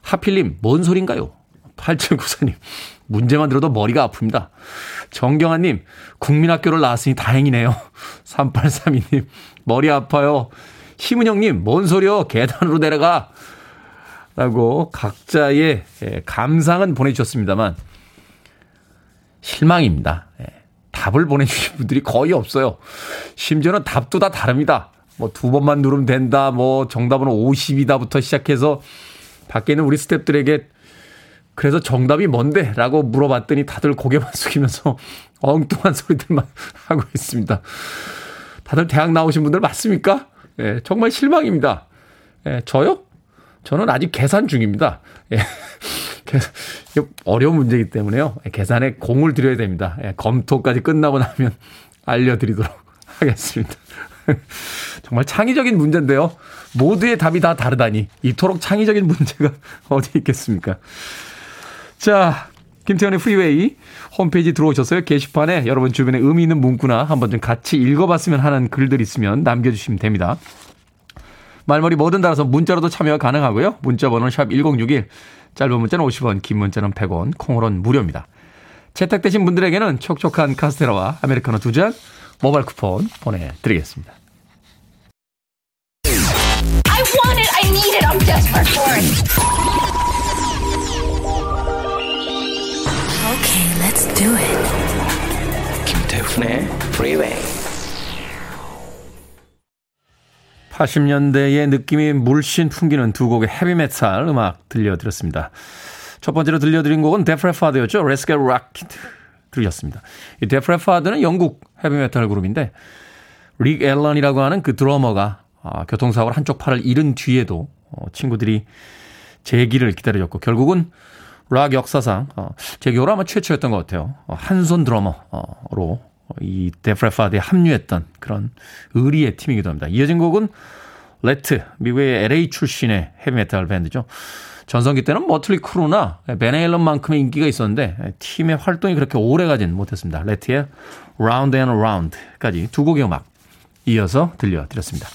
하필님, 뭔 소린가요? 8794님, 문제만 들어도 머리가 아픕니다. 정경아님, 국민학교를 나왔으니 다행이네요. 3832님, 머리 아파요. 심은영님, 뭔 소리요? 계단으로 내려가. 라고 각자의 예, 감상은 보내주셨습니다만, 실망입니다. 예, 답을 보내주신 분들이 거의 없어요. 심지어는 답도 다 다릅니다. 뭐 두 번만 누르면 된다, 뭐 정답은 50이다부터 시작해서 밖에 있는 우리 스탭들에게 그래서 정답이 뭔데? 라고 물어봤더니 다들 고개만 숙이면서 엉뚱한 소리들만 하고 있습니다. 다들 대학 나오신 분들 맞습니까? 예, 정말 실망입니다. 예, 저요? 저는 아직 계산 중입니다. 예, 어려운 문제이기 때문에요. 예, 계산에 공을 들여야 됩니다. 예, 검토까지 끝나고 나면 알려드리도록 하겠습니다. 정말 창의적인 문제인데요. 모두의 답이 다 다르다니. 이토록 창의적인 문제가 어디 있겠습니까? 자, 김태현의 프리웨이 홈페이지 들어오셨어요. 게시판에 여러분 주변에 의미 있는 문구나 한번 좀 같이 읽어봤으면 하는 글들 있으면 남겨주시면 됩니다. 말머리 뭐든 달아서 문자로도 참여가 가능하고요. 문자 번호는 샵 1061, 짧은 문자는 50원, 긴 문자는 100원, 콩으로는 무료입니다. 채택되신 분들에게는 촉촉한 카스테라와 아메리카노 두 잔 모바일 쿠폰 보내드리겠습니다. I want it, I need it, I'm desperate for it. Okay, let's do it. 김태훈의 Freeway. 80년대의 느낌이 물씬 풍기는 두 곡의 헤비메탈 음악 들려드렸습니다. 첫 번째로 들려드린 곡은 데프레파드였죠. Let's Get Rocked 들으셨습니다. 이 데프레파드는 영국 헤비메탈 그룹인데 릭 앨런이라고 하는 그 드러머가 아, 교통사고로 한쪽 팔을 잃은 뒤에도 어, 친구들이 재기를 기다려줬고 결국은 락 역사상 어, 제 기억으로 아마 최초였던 것 같아요. 어, 한손 드러머로 이 데프 레파드에 합류했던 그런 의리의 팀이기도 합니다. 이어진 곡은 래트, 미국의 LA 출신의 헤비메탈 밴드죠. 전성기 때는 머틀리 크루나 밴 헤일런만큼의 인기가 있었는데 팀의 활동이 그렇게 오래 가진 못했습니다. 래트의 Round and Round까지 두 곡의 음악 이어서 들려드렸습니다.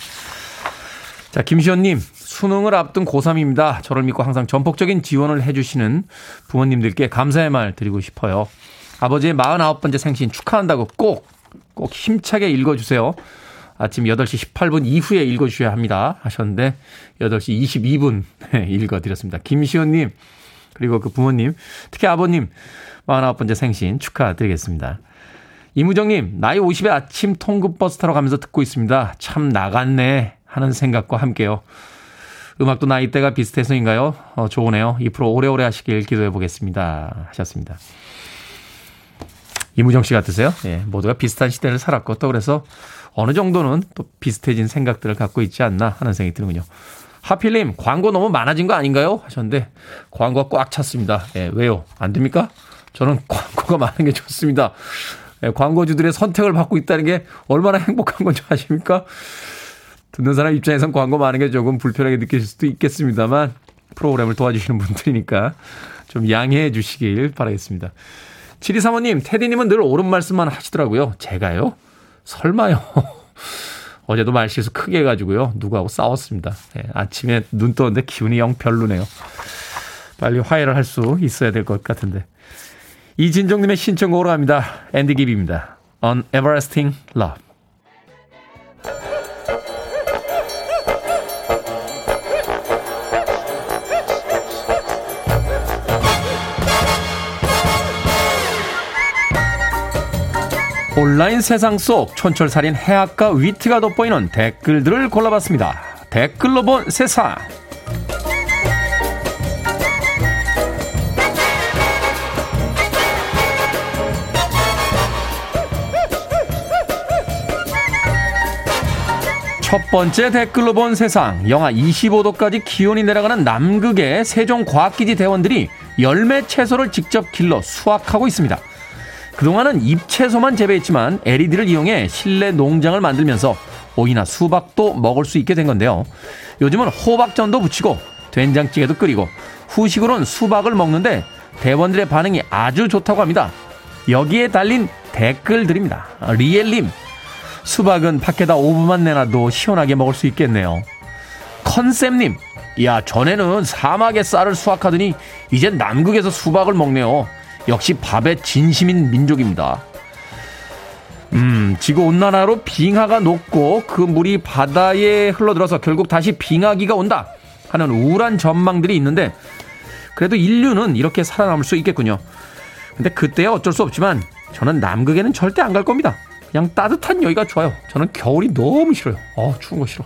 자, 김시현님, 수능을 앞둔 고3입니다. 저를 믿고 항상 전폭적인 지원을 해주시는 부모님들께 감사의 말 드리고 싶어요. 아버지의 49번째 생신 축하한다고 꼭, 꼭 힘차게 읽어주세요. 아침 8시 18분 이후에 읽어주셔야 합니다. 하셨는데, 8시 22분 읽어드렸습니다. 김시원님, 그리고 그 부모님, 특히 아버님, 49번째 생신 축하드리겠습니다. 이무정님, 나이 50에 아침 통근버스 타러 가면서 듣고 있습니다. 참 나갔네 하는 생각과 함께요. 음악도 나이대가 비슷해서인가요? 어, 좋으네요. 2% 오래오래 하시길 기도해 보겠습니다. 하셨습니다. 이무정 씨 같으세요? 예, 모두가 비슷한 시대를 살았고 또 그래서 어느 정도는 또 비슷해진 생각들을 갖고 있지 않나 하는 생각이 드는군요. 하필님 광고 너무 많아진 거 아닌가요? 하셨는데 광고가 꽉 찼습니다. 예, 왜요? 안 됩니까? 저는 광고가 많은 게 좋습니다. 예, 광고주들의 선택을 받고 있다는 게 얼마나 행복한 건지 아십니까? 듣는 사람 입장에선 광고 많은 게 조금 불편하게 느끼실 수도 있겠습니다만 프로그램을 도와주시는 분들이니까 좀 양해해 주시길 바라겠습니다. 7235님, 테디님은 늘 옳은 말씀만 하시더라고요. 제가요? 설마요. 어제도 말실수 크게 해가지고요. 누구하고 싸웠습니다. 네, 아침에 눈 떠는데 기분이 영 별로네요. 빨리 화해를 할 수 있어야 될 것 같은데. 이진정님의 신청곡으로 갑니다. 앤디 깁입니다. On Everlasting Love. 온라인 세상 속 촌철살인 해학과 위트가 돋보이는 댓글들을 골라봤습니다. 댓글로 본 세상. 첫 번째 댓글로 본 세상. 영하 25도까지 기온이 내려가는 남극의 세종과학기지 대원들이 열매 채소를 직접 길러 수확하고 있습니다. 그동안은 잎채소만 재배했지만 LED를 이용해 실내 농장을 만들면서 오이나 수박도 먹을 수 있게 된 건데요. 요즘은 호박전도 부치고 된장찌개도 끓이고 후식으로는 수박을 먹는데 대원들의 반응이 아주 좋다고 합니다. 여기에 달린 댓글들입니다. 리엘님, 수박은 밖에다 5분만 내놔도 시원하게 먹을 수 있겠네요. 컨셉님, 야, 전에는 사막의 쌀을 수확하더니 이젠 남극에서 수박을 먹네요. 역시 밥에 진심인 민족입니다. 음, 지구 온난화로 빙하가 녹고 그 물이 바다에 흘러들어서 결국 다시 빙하기가 온다 하는 우울한 전망들이 있는데 그래도 인류는 이렇게 살아남을 수 있겠군요. 근데 그때야 어쩔 수 없지만 저는 남극에는 절대 안 갈 겁니다. 그냥 따뜻한 여기가 좋아요. 저는 겨울이 너무 싫어요. 어, 추운 거 싫어.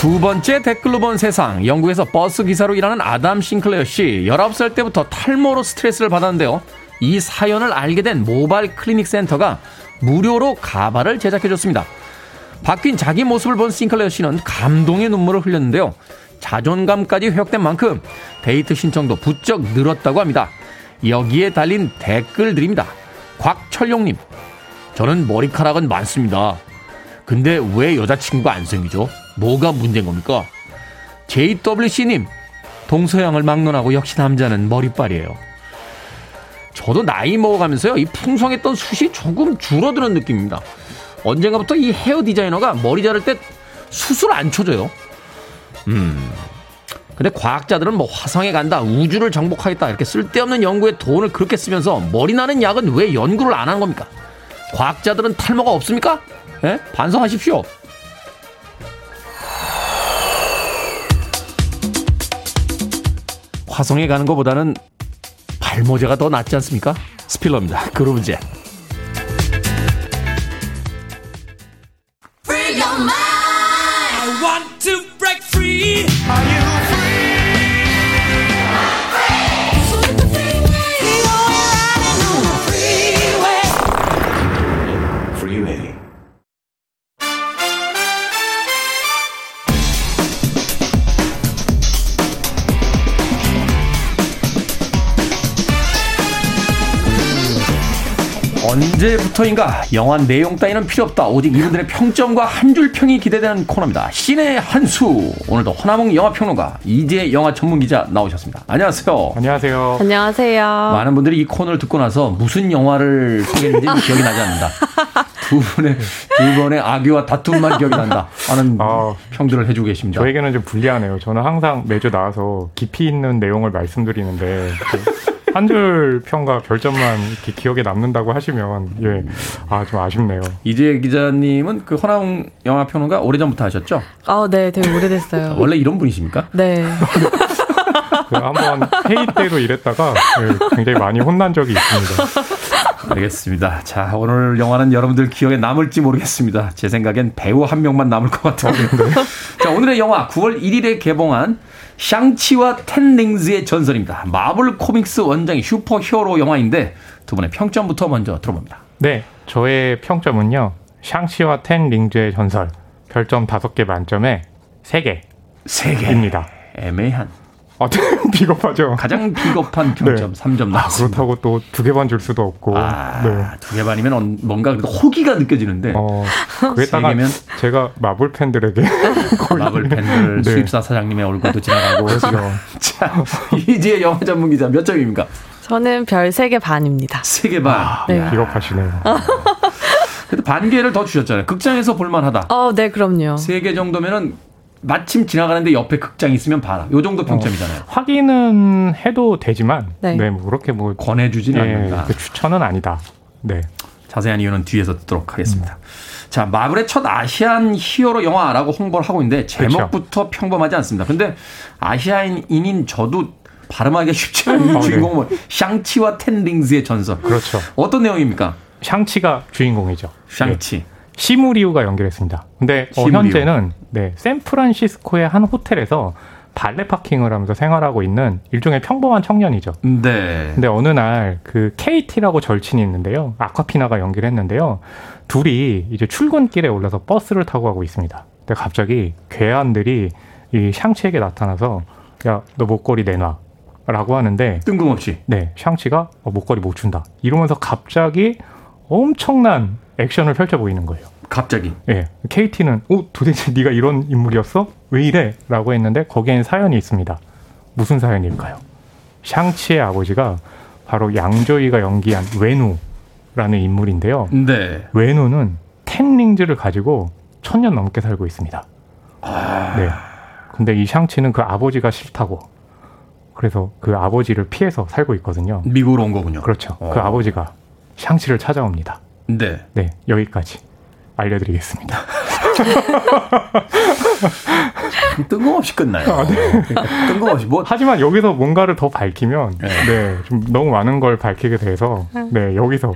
두 번째 댓글로 본 세상. 영국에서 버스 기사로 일하는 아담 싱클레어 씨. 19살 때부터 탈모로 스트레스를 받았는데요. 이 사연을 알게 된 모바일 클리닉 센터가 무료로 가발을 제작해줬습니다. 바뀐 자기 모습을 본 싱클레어 씨는 감동의 눈물을 흘렸는데요. 자존감까지 회복된 만큼 데이트 신청도 부쩍 늘었다고 합니다. 여기에 달린 댓글들입니다. 곽철용님, 저는 머리카락은 많습니다. 근데 왜 여자친구가 안 생기죠? 뭐가 문제인 겁니까? JWC님, 동서양을 막론하고 역시 남자는 머리빨이에요. 저도 나이 먹어가면서요, 이 풍성했던 숱이 조금 줄어드는 느낌입니다. 언젠가부터 이 헤어 디자이너가 머리 자를 때 숱을 안 쳐줘요. 음. 근데 과학자들은 뭐 화성에 간다, 우주를 정복하겠다, 이렇게 쓸데없는 연구에 돈을 그렇게 쓰면서 머리 나는 약은 왜 연구를 안 하는 겁니까? 과학자들은 탈모가 없습니까? 예? 반성하십시오. 화성에 가는 것보다는 발모제가 더 낫지 않습니까? 스필러입니다. 그루브제. 언제부터인가 영화 내용 따위는 필요 없다. 오직 이분들의 평점과 한 줄 평이 기대되는 코너입니다. 신의 한수. 오늘도 허나몽 영화평론가 이재 영화 전문 기자 나오셨습니다. 안녕하세요. 안녕하세요. 안녕하세요. 많은 분들이 이 코너를 듣고 나서 무슨 영화를 소개했는지 기억이 나지 않는다. 두 분의 두 번의 악유와 다툼만 기억이 난다. 하는 아, 평들을 해주고 계십니다. 저에게는 좀 불리하네요. 저는 항상 매주 나와서 깊이 있는 내용을 말씀드리는데 한줄 평과 별점만 기, 기억에 남는다고 하시면 예, 아 좀 아쉽네요. 이재 기자님은 그 허나몽 영화 평론가 오래전부터 하셨죠? 아, 네, 되게 오래됐어요. 원래 이런 분이십니까? 네. 그 한번 회의 때도 이랬다가 예, 굉장히 많이 혼난 적이 있습니다. 알겠습니다. 자, 오늘 영화는 여러분들 기억에 남을지 모르겠습니다. 제 생각엔 배우 한 명만 남을 것 같은데. 자, 오늘의 영화 9월 1일에 개봉한 샹치와 텐링즈의 전설입니다. 마블 코믹스 원작의 슈퍼 히어로 영화인데 두 분의 평점부터 먼저 들어봅니다. 네, 저의 평점은요. 샹치와 텐 링즈의 전설 별점 5개 만점에 3개. 세 개입니다. 애매한. 아, 비겁하죠. 가장 비겁한 평점 네. 3점 아, 나왔습니다. 그렇다고 또 두 개 반 줄 수도 없고. 아, 네. 두개 반이면 언- 뭔가 그래도 호기가 느껴지는데 어, 그에다가 세 개면? 제가 마블 팬들에게 마블 팬들 네. 수입사 사장님의 얼굴도 지나가고 그렇죠. 자, 이제 영화 전문 기자 몇 점입니까? 저는 별 3개 반입니다. 세개 반. 네. 야, 비겁하시네요. 그래도 반 개를 더 주셨잖아요. 극장에서 볼만하다. 어, 네, 그럼요. 세개 정도면은 마침 지나가는데 옆에 극장 있으면 봐라. 요 정도 평점이잖아요. 확인은 해도 되지만 네. 네, 뭐 그렇게 뭐 권해주지는 예, 않는다. 그 추천은 아니다. 네. 자세한 이유는 뒤에서 듣도록 하겠습니다. 자, 마블의 첫 아시안 히어로 영화라고 홍보를 하고 있는데 제목부터 평범하지 않습니다. 근데 아시아인인 저도 발음하기가 쉽지 않은 어, 네. 주인공은 뭐 샹치와 텐링즈의 전설. 그렇죠. 어떤 내용입니까? 샹치가 주인공이죠. 샹치. 네. 시무리우가 연기했습니다. 근데 어. 현재는 네, 샌프란시스코의 한 호텔에서 발레 파킹을 하면서 생활하고 있는 일종의 평범한 청년이죠. 네. 근데 어느 날 그 KT라고 절친이 있는데요. 아카피나가 연기를 했는데요. 둘이 이제 출근길에 올라서 버스를 타고 가고 있습니다. 근데 갑자기 괴한들이 이 샹치에게 나타나서 야, 너 목걸이 내놔. 라고 하는데 뜬금없이. 네, 샹치가 어, 목걸이 못 준다. 이러면서 갑자기 엄청난 액션을 펼쳐 보이는 거예요. 갑자기. 예, KT는 어 도대체 네가 이런 인물이었어? 왜 이래? 라고 했는데 거기엔 사연이 있습니다. 무슨 사연일까요? 샹치의 아버지가 바로 양조이가 연기한 외누 라는 인물인데요. 네. 외누는 텐링즈를 가지고 천년 넘게 살고 있습니다. 네. 근데 이 샹치는 그 아버지가 싫다고 그래서 그 아버지를 피해서 살고 있거든요. 미국으로 온 거군요. 그렇죠. 어. 그 아버지가 샹치를 찾아옵니다. 네. 네, 여기까지 알려드리겠습니다. 뜬금없이 끝나요. 그러니까 뜬금없이 뭐 하지만 여기서 뭔가를 더 밝히면 네. 네, 좀 너무 많은 걸 밝히게 돼서 네, 여기서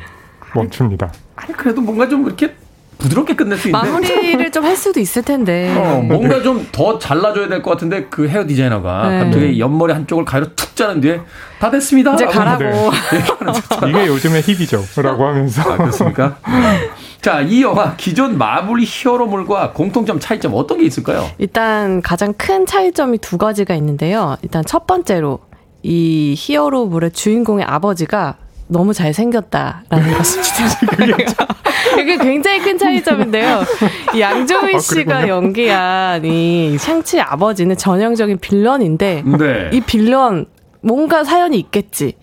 멈춥니다. 아니 그래도 뭔가 좀 이렇게 부드럽게 끝낼 수 있는데 마무리를 좀 할 수도 있을 텐데. 어, 뭔가 좀 더 잘라줘야 될 것 같은데 그 헤어 디자이너가 네. 갑자기 옆머리 한쪽을 가위로 툭 자른 뒤에 다 됐습니다. 이제 라고 가라고. 네. 이게 요즘의 힙이죠. 라고 하면서 아, 그렇습니까? 네. 자, 이 영화 기존 마블 히어로물과 공통점 차이점 어떤 게 있을까요? 일단 가장 큰 차이점이 두 가지가 있는데요. 일단 첫 번째로 이 히어로물의 주인공의 아버지가 너무 잘생겼다라는 것입니다. 이게 굉장히 큰 차이점인데요. 이 양조위 아, 씨가 그렇군요. 연기한 이 샹치의 아버지는 전형적인 빌런인데 네. 이 빌런 뭔가 사연이 있겠지.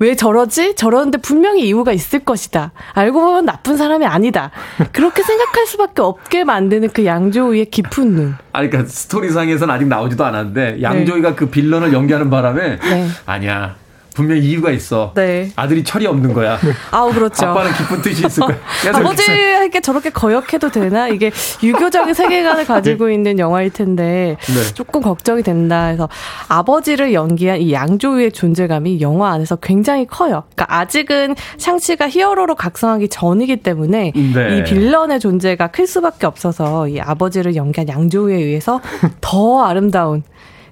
왜 저러지? 저러는데 분명히 이유가 있을 것이다. 알고 보면 나쁜 사람이 아니다. 그렇게 생각할 수밖에 없게 만드는 그 양조위의 깊은 눈. 아니, 그러니까 스토리상에서는 아직 나오지도 않았는데 양조이가 그 빌런을 연기하는 바람에 네. 아니야. 분명히 이유가 있어. 네. 아들이 철이 없는 거야. 아우 그렇죠. 아빠는 기쁜 뜻이 있을 거야. 아버지에게 저렇게 거역해도 되나? 이게 유교적인 세계관을 가지고 있는 영화일 텐데 네. 조금 걱정이 된다 해서 아버지를 연기한 이 양조위의 존재감이 영화 안에서 굉장히 커요. 그러니까 아직은 샹치가 히어로로 각성하기 전이기 때문에 네. 이 빌런의 존재가 클 수밖에 없어서 이 아버지를 연기한 양조위에 의해서 더 아름다운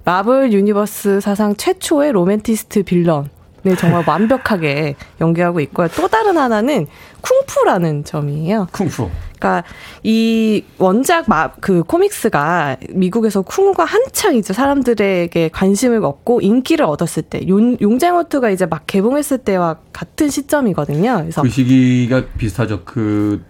마블 유니버스 사상 최초의 로맨티스트 빌런. 네, 정말 완벽하게 연기하고 있고요. 또 다른 하나는 쿵푸라는 점이에요. 쿵푸. 그러니까 이 원작 마, 그 코믹스가 미국에서 쿵푸가 한창 이제 사람들에게 관심을 얻고 인기를 얻었을 때 용, 용쟁호투가 이제 막 개봉했을 때와 같은 시점이거든요. 그래서 그 시기가 비슷하죠. 그,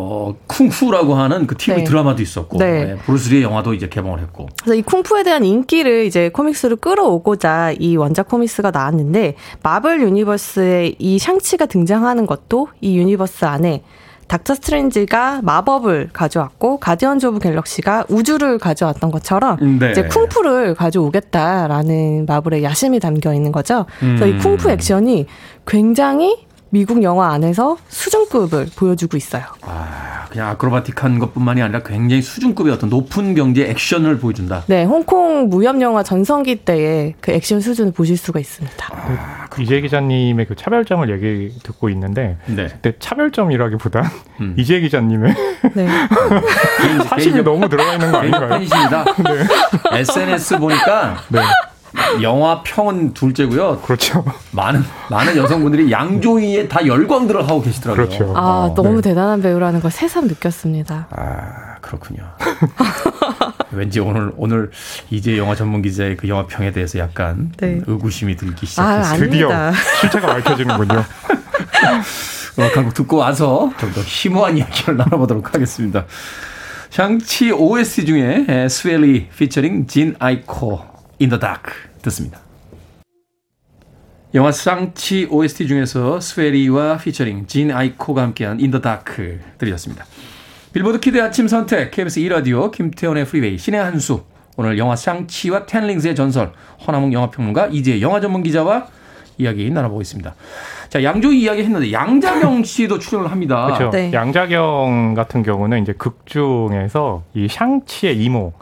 어, 쿵푸라고 하는 그 TV 네. 드라마도 있었고, 네. 네, 브루스리의 영화도 이제 개봉을 했고. 그래서 이 쿵푸에 대한 인기를 이제 코믹스로 끌어오고자 이 원작 코믹스가 나왔는데 마블 유니버스에 이 샹치가 등장하는 것도 이 유니버스 안에 닥터 스트레인지가 마법을 가져왔고 가디언즈 오브 갤럭시가 우주를 가져왔던 것처럼 네. 이제 쿵푸를 가져오겠다라는 마블의 야심이 담겨 있는 거죠. 그래서 이 음. 쿵푸 액션이 굉장히 미국 영화 안에서 수준급을 보여주고 있어요. 아, 그냥 아크로바틱한 것뿐만이 아니라 굉장히 수준급의 어떤 높은 경지의 액션을 보여준다. 네, 홍콩 무협 영화 전성기 때의 그 액션 수준을 보실 수가 있습니다. 이재 기자님의 그 차별점을 얘기 듣고 있는데 네. 그때 차별점이라기보다 음. 이재 기자님의 네. 사심이 너무 들어가 있는 거 아닌가요? 팬이십니다. SNS 보니까 네, 영화 평은 둘째고요. 그렇죠. 많은 많은 여성분들이 양조위에 다 열광들을 하고 계시더라고요. 그렇죠. 아, 어, 너무 네. 대단한 배우라는 걸 새삼 느꼈습니다. 아 그렇군요. 왠지 오늘 오늘 이제 영화 전문 기자의 그 영화 평에 대해서 약간 네. 의구심이 들기 아, 시작했어요. 드디어 아닙니다. 실체가 밝혀지는군요. 음악 한곡 듣고 와서 좀 더 심오한 이야기를 나눠보도록 하겠습니다. 샹치 OST 중에 스웰리 피처링 진 아이코 In the Dark 듣습니다. 영화 샹치 OST 중에서 스웨이 리와 피처링 진 아이코가 함께한 In the Dark 들으셨습니다. 빌보드 키드 아침 선택 KBS 2라디오 김태원의 프리웨이 신의 한수 오늘 영화 샹치와 텐 링즈의 전설 허남웅 영화평론가 이제 영화 전문 기자와 이야기 나눠보고 있습니다. 자, 양조위 이야기 했는데 양자경 씨도 출연을 합니다. 그렇죠. 네. 양자경 같은 경우는 이제 극 중에서 이 샹치의 이모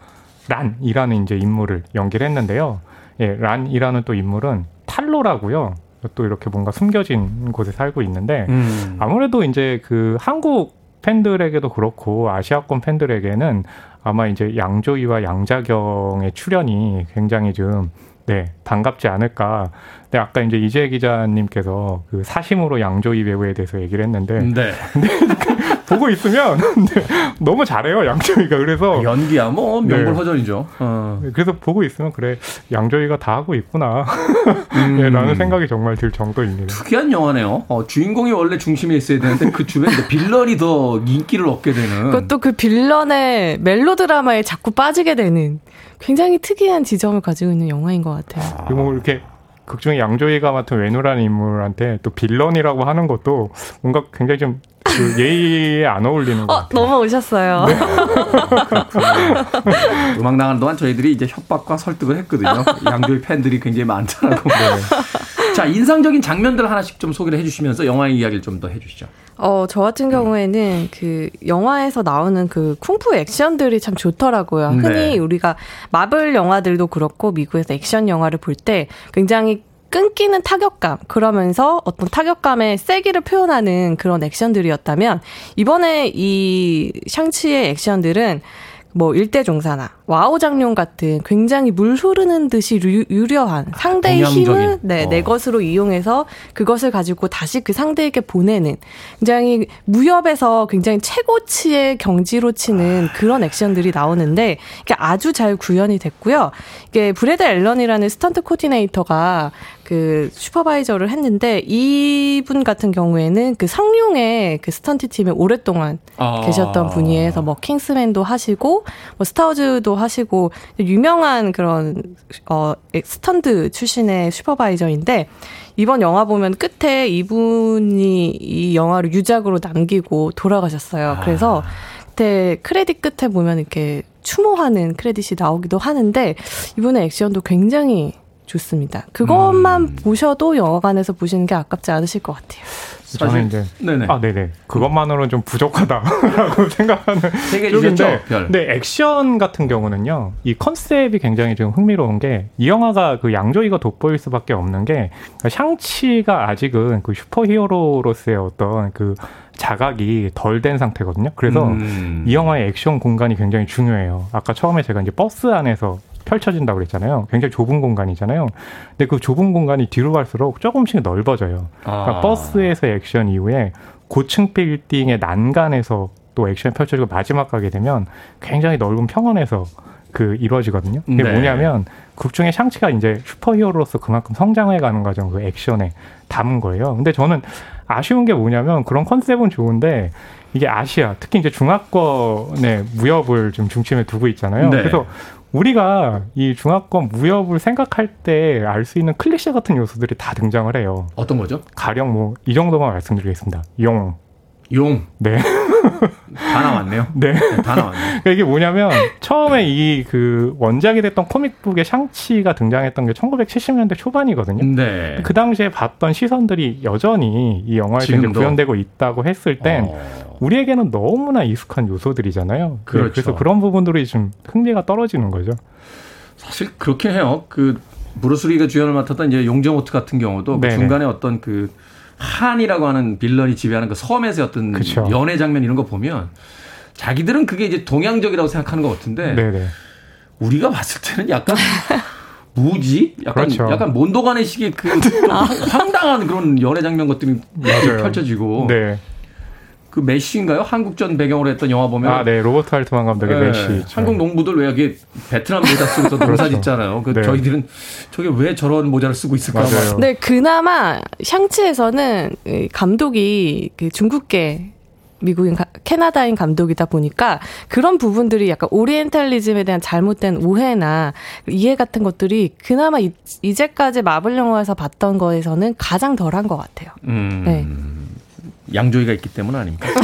란이라는 이제 인물을 연기를 했는데요. 예, 란이라는 또 인물은 탈로라고요. 또 이렇게 뭔가 숨겨진 곳에 살고 있는데 음. 아무래도 이제 그 한국 팬들에게도 그렇고 아시아권 팬들에게는 아마 이제 양조위와 양자경의 출연이 굉장히 좀 네, 반갑지 않을까. 근데 아까 이제 이재 기자님께서 그 사심으로 양조위 배우에 대해서 얘기를 했는데 네. 보고 있으면 네, 너무 잘해요 양조위가 그래서 연기야 뭐 네. 명불허전이죠. 어. 그래서 보고 있으면 그래 양조위가 다 하고 있구나 음. 예, 라는 생각이 정말 들 정도입니다. 특이한 영화네요. 어, 주인공이 원래 중심에 있어야 되는데 그 주변에 빌런이 더 인기를 얻게 되는. 그것도 그 빌런의 멜로드라마에 자꾸 빠지게 되는 굉장히 특이한 지점을 가지고 있는 영화인 것 같아요. 뭐 이렇게 극중에 양조위가 맡은 외노라는 인물한테 또 빌런이라고 하는 것도 뭔가 굉장히 좀 그 예의에 안 어울리는 것 어, 같아요. 넘어오셨어요. 음악 나가는 동안 저희들이 이제 협박과 설득을 했거든요. 양조위 팬들이 굉장히 많다라고. 자, 인상적인 장면들 하나씩 좀 소개를 해주시면서 영화의 이야기를 좀 더 해주시죠. 어, 저 같은 경우에는 그 영화에서 나오는 그 쿵푸 액션들이 참 좋더라고요. 네. 흔히 우리가 마블 영화들도 그렇고 미국에서 액션 영화를 볼 때 굉장히 끊기는 타격감, 그러면서 어떤 타격감의 세기를 표현하는 그런 액션들이었다면, 이번에 이 샹치의 액션들은 뭐 일대종사나 와호장룡 같은 굉장히 물 흐르는 듯이 유, 유려한 상대의 동양적인. 힘을 네, 어. 내 것으로 이용해서 그것을 가지고 다시 그 상대에게 보내는 굉장히 무협에서 굉장히 최고치의 경지로 치는 그런 액션들이 나오는데 이게 아주 잘 구현이 됐고요. 이게 브래드 앨런이라는 스턴트 코디네이터가 그 슈퍼바이저를 했는데 이분 같은 경우에는 그 성룡의 그 스턴트 팀에 오랫동안 아. 계셨던 분이에요. 그래서 뭐 킹스맨도 하시고 뭐 스타워즈도 하시고 유명한 그런 어 스턴트 출신의 슈퍼바이저인데 이번 영화 보면 끝에 이분이 이 영화를 유작으로 남기고 돌아가셨어요. 그래서 그때 크레딧 끝에 보면 이렇게 추모하는 크레딧이 나오기도 하는데 이분의 액션도 굉장히 좋습니다. 그것만 보셔도 영화관에서 보시는 게 아깝지 않으실 것 같아요. 저는 이제 네네. 아 네네 그것만으로는 좀 부족하다라고 생각하는 쪽인데. 근데 액션 같은 경우는요 이 컨셉이 굉장히 좀 흥미로운 게 이 영화가 그 양조위가 돋보일 수밖에 없는 게 샹치가 아직은 그 슈퍼히어로로서의 어떤 그 자각이 덜 된 상태거든요 그래서 음. 이 영화의 액션 공간이 굉장히 중요해요 아까 처음에 제가 이제 버스 안에서 펼쳐진다고 그랬잖아요. 굉장히 좁은 공간이잖아요. 근데 그 좁은 공간이 뒤로 갈수록 조금씩 넓어져요. 그러니까 아. 버스에서 액션 이후에 고층 빌딩의 난간에서 또 액션이 펼쳐지고 마지막 가게 되면 굉장히 넓은 평원에서 그 이루어지거든요. 그게 네. 뭐냐면 극 중에 샹치가 이제 슈퍼히어로로서 그만큼 성장해 가는 과정 그 액션에 담은 거예요. 근데 저는 아쉬운 게 뭐냐면 그런 컨셉은 좋은데 이게 아시아 특히 이제 중화권의 무협을 좀 중심에 두고 있잖아요. 네. 그래서 우리가 이 중화권 무협을 생각할 때 알 수 있는 클리셰 같은 요소들이 다 등장을 해요. 어떤 거죠? 가령 뭐 이 정도만 말씀드리겠습니다. 용. 용. 네. 다 나왔네요. 네. 네, 다 나왔네요. 그러니까 이게 뭐냐면 처음에 이 그 원작이 됐던 코믹북의 샹치가 등장했던 게 1970년대 초반이거든요. 네. 그 당시에 봤던 시선들이 여전히 이 영화에서 이제 지금도. 구현되고 있다고 했을 땐 어. 우리에게는 너무나 익숙한 요소들이잖아요. 그렇죠. 네, 그래서 그런 부분들이 좀 흥미가 떨어지는 거죠. 사실 그렇긴 해요. 그 브루스리가 주연을 맡았던 이제 용정 호트 같은 경우도 그. 중간에 어떤 그 한이라고 하는 빌런이 지배하는 그 섬에서 어떤 그쵸. 연애 장면 이런 거 보면 자기들은 그게 이제 동양적이라고 생각하는 것 같은데 네네. 우리가 봤을 때는 약간 무지? 약간 그렇죠. 약간 몬도간의 식의 그좀 황당한 그런 연애 장면 것들이 맞아요. 펼쳐지고 네. 그 매쉬인가요? 한국전 배경으로 했던 영화 보면 아, 네. 로버트 알트만 감독의 예, 매쉬. 한국 농부들 왜 여기 베트남 모자 쓰고서 농사 그렇죠. 짓잖아요. 그 네. 저희들은 저게 왜 저런 모자를 쓰고 있을까? 막 맞아요. 네, 그나마 샹치에서는 이 감독이 그 중국계 미국인 가- 캐나다인 감독이다 보니까 그런 부분들이 약간 오리엔탈리즘에 대한 잘못된 오해나 이해 같은 것들이 그나마 이, 이제까지 마블 영화에서 봤던 거에서는 가장 덜한 것 같아요. 음, 네. 양조위가 있기 때문 아닙니까?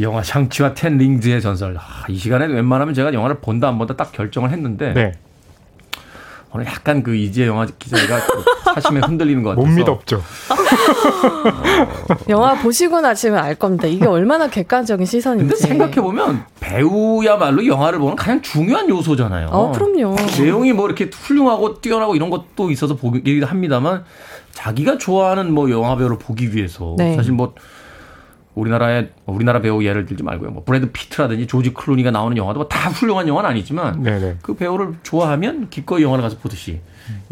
영화 샹치와 텐 링즈의 전설. 아, 이 시간에 웬만하면 제가 영화를 본다 안 본다 딱 결정을 했는데 네. 오늘 약간 그 이지혜 영화 기자가 그 사심에 흔들리는 것 같아서. 못 믿었죠. 영화 보시고 나시면 알 겁니다. 이게 얼마나 객관적인 시선인지. 근데 생각해 보면 배우야말로 영화를 보는 가장 중요한 요소잖아요. 어, 그럼요. 내용이 뭐 이렇게 훌륭하고 뛰어나고 이런 것도 있어서 보기도 합니다만 자기가 좋아하는 뭐 영화 배우를 보기 위해서 네. 사실 뭐 우리나라의 우리나라 배우 예를 들지 말고요. 뭐 브래드 피트라든지 조지 클루니가 나오는 영화도 뭐다 훌륭한 영화는 아니지만 네네. 그 배우를 좋아하면 기꺼이 영화를 가서 보듯이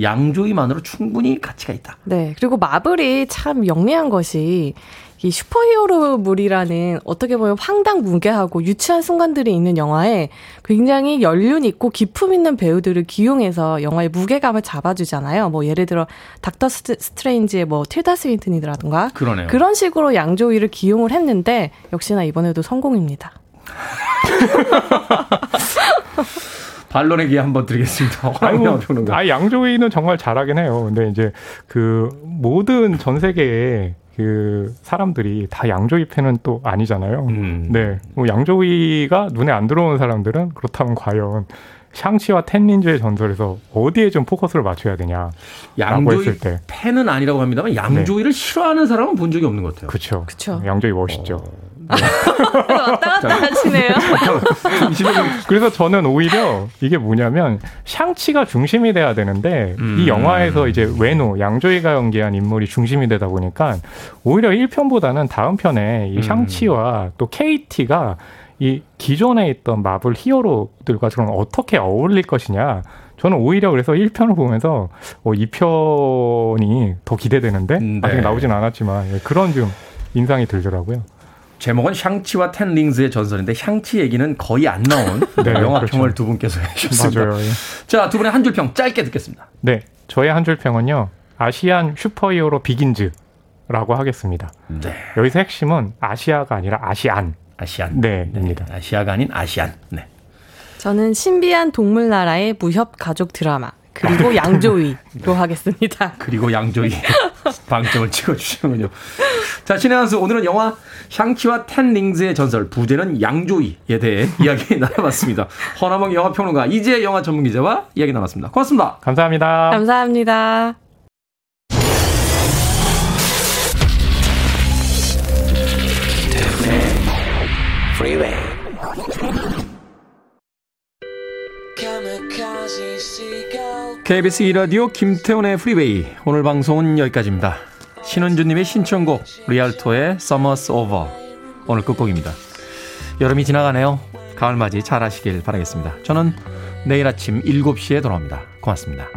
양조위만으로 충분히 가치가 있다. 네. 그리고 마블이 참 영리한 것이 이 슈퍼히어로물이라는 어떻게 보면 황당무계하고 유치한 순간들이 있는 영화에 굉장히 연륜 있고 기품 있는 배우들을 기용해서 영화의 무게감을 잡아주잖아요. 뭐 예를 들어 닥터 스트- 스트레인지의 뭐 틸다 스윈튼이라든가 그러네요. 그런 식으로 양조위를 기용을 했는데 역시나 이번에도 성공입니다. 반론의 기회 한번 드리겠습니다. 평론가. 아, 양조위는 정말 잘하긴 해요. 근데 이제 그 모든 전 세계의 그 사람들이 다 양조위 팬은 또 아니잖아요. 음. 네. 뭐 양조위가 눈에 안 들어오는 사람들은 그렇다면 과연 샹치와 텐린즈의 전설에서 어디에 좀 포커스를 맞춰야 되냐. 라고 양조위 했을 때. 팬은 아니라고 합니다만 양조위를 싫어하는 사람은 본 적이 없는 것 같아요. 그쵸. 그쵸. 양조위 멋있죠. 왔다 갔다 하시네요. 그래서 저는 오히려 이게 뭐냐면 샹치가 중심이 돼야 되는데 음. 이 영화에서 이제 외노 양조위가 연기한 인물이 중심이 되다 보니까 오히려 1편보다는 다음 편에 이 음. 샹치와 또 KT가 이 기존에 있던 마블 히어로들과 좀 어떻게 어울릴 것이냐 저는 오히려 그래서 1편을 보면서 어, 2편이 더 기대되는데 음, 아직 네. 나오진 않았지만 예, 그런 좀 인상이 들더라고요. 제목은 샹치와 텐링즈의 전설인데 샹치 얘기는 거의 안 나온 네, 영화 그렇죠. 평을 두 분께서 해주셨습니다. 맞아요. 예. 자, 두 분의 한 줄 평 짧게 듣겠습니다. 네, 저의 한 줄 평은요. 아시안 슈퍼히어로 비긴즈라고 하겠습니다. 네. 여기서 핵심은 아시아가 아니라 아시안. 아시안. 네, 입니다. 아시아가 아닌 아시안. 네. 저는 신비한 동물 나라의 무협 가족 드라마 그리고 양조위로 하겠습니다. 그리고 양조위 방점을 찍어주시는군요. 자, 신의 한수 오늘은 영화 샹치와 텐 링즈의 전설 부제는 양조위에 대해 이야기 나눠봤습니다. 허나몽 영화평론가 이지혜 영화 전문 기자와 이야기 나눴습니다. 고맙습니다. 감사합니다. 감사합니다. Freeway. KBS 2라디오 김태훈의 프리웨이 오늘 방송은 여기까지입니다. 신은주님의 신청곡 리알토의 Summer's Over 오늘 끝곡입니다. 여름이 지나가네요. 가을맞이 잘 하시길 바라겠습니다. 저는 내일 아침 7시에 돌아옵니다. 고맙습니다.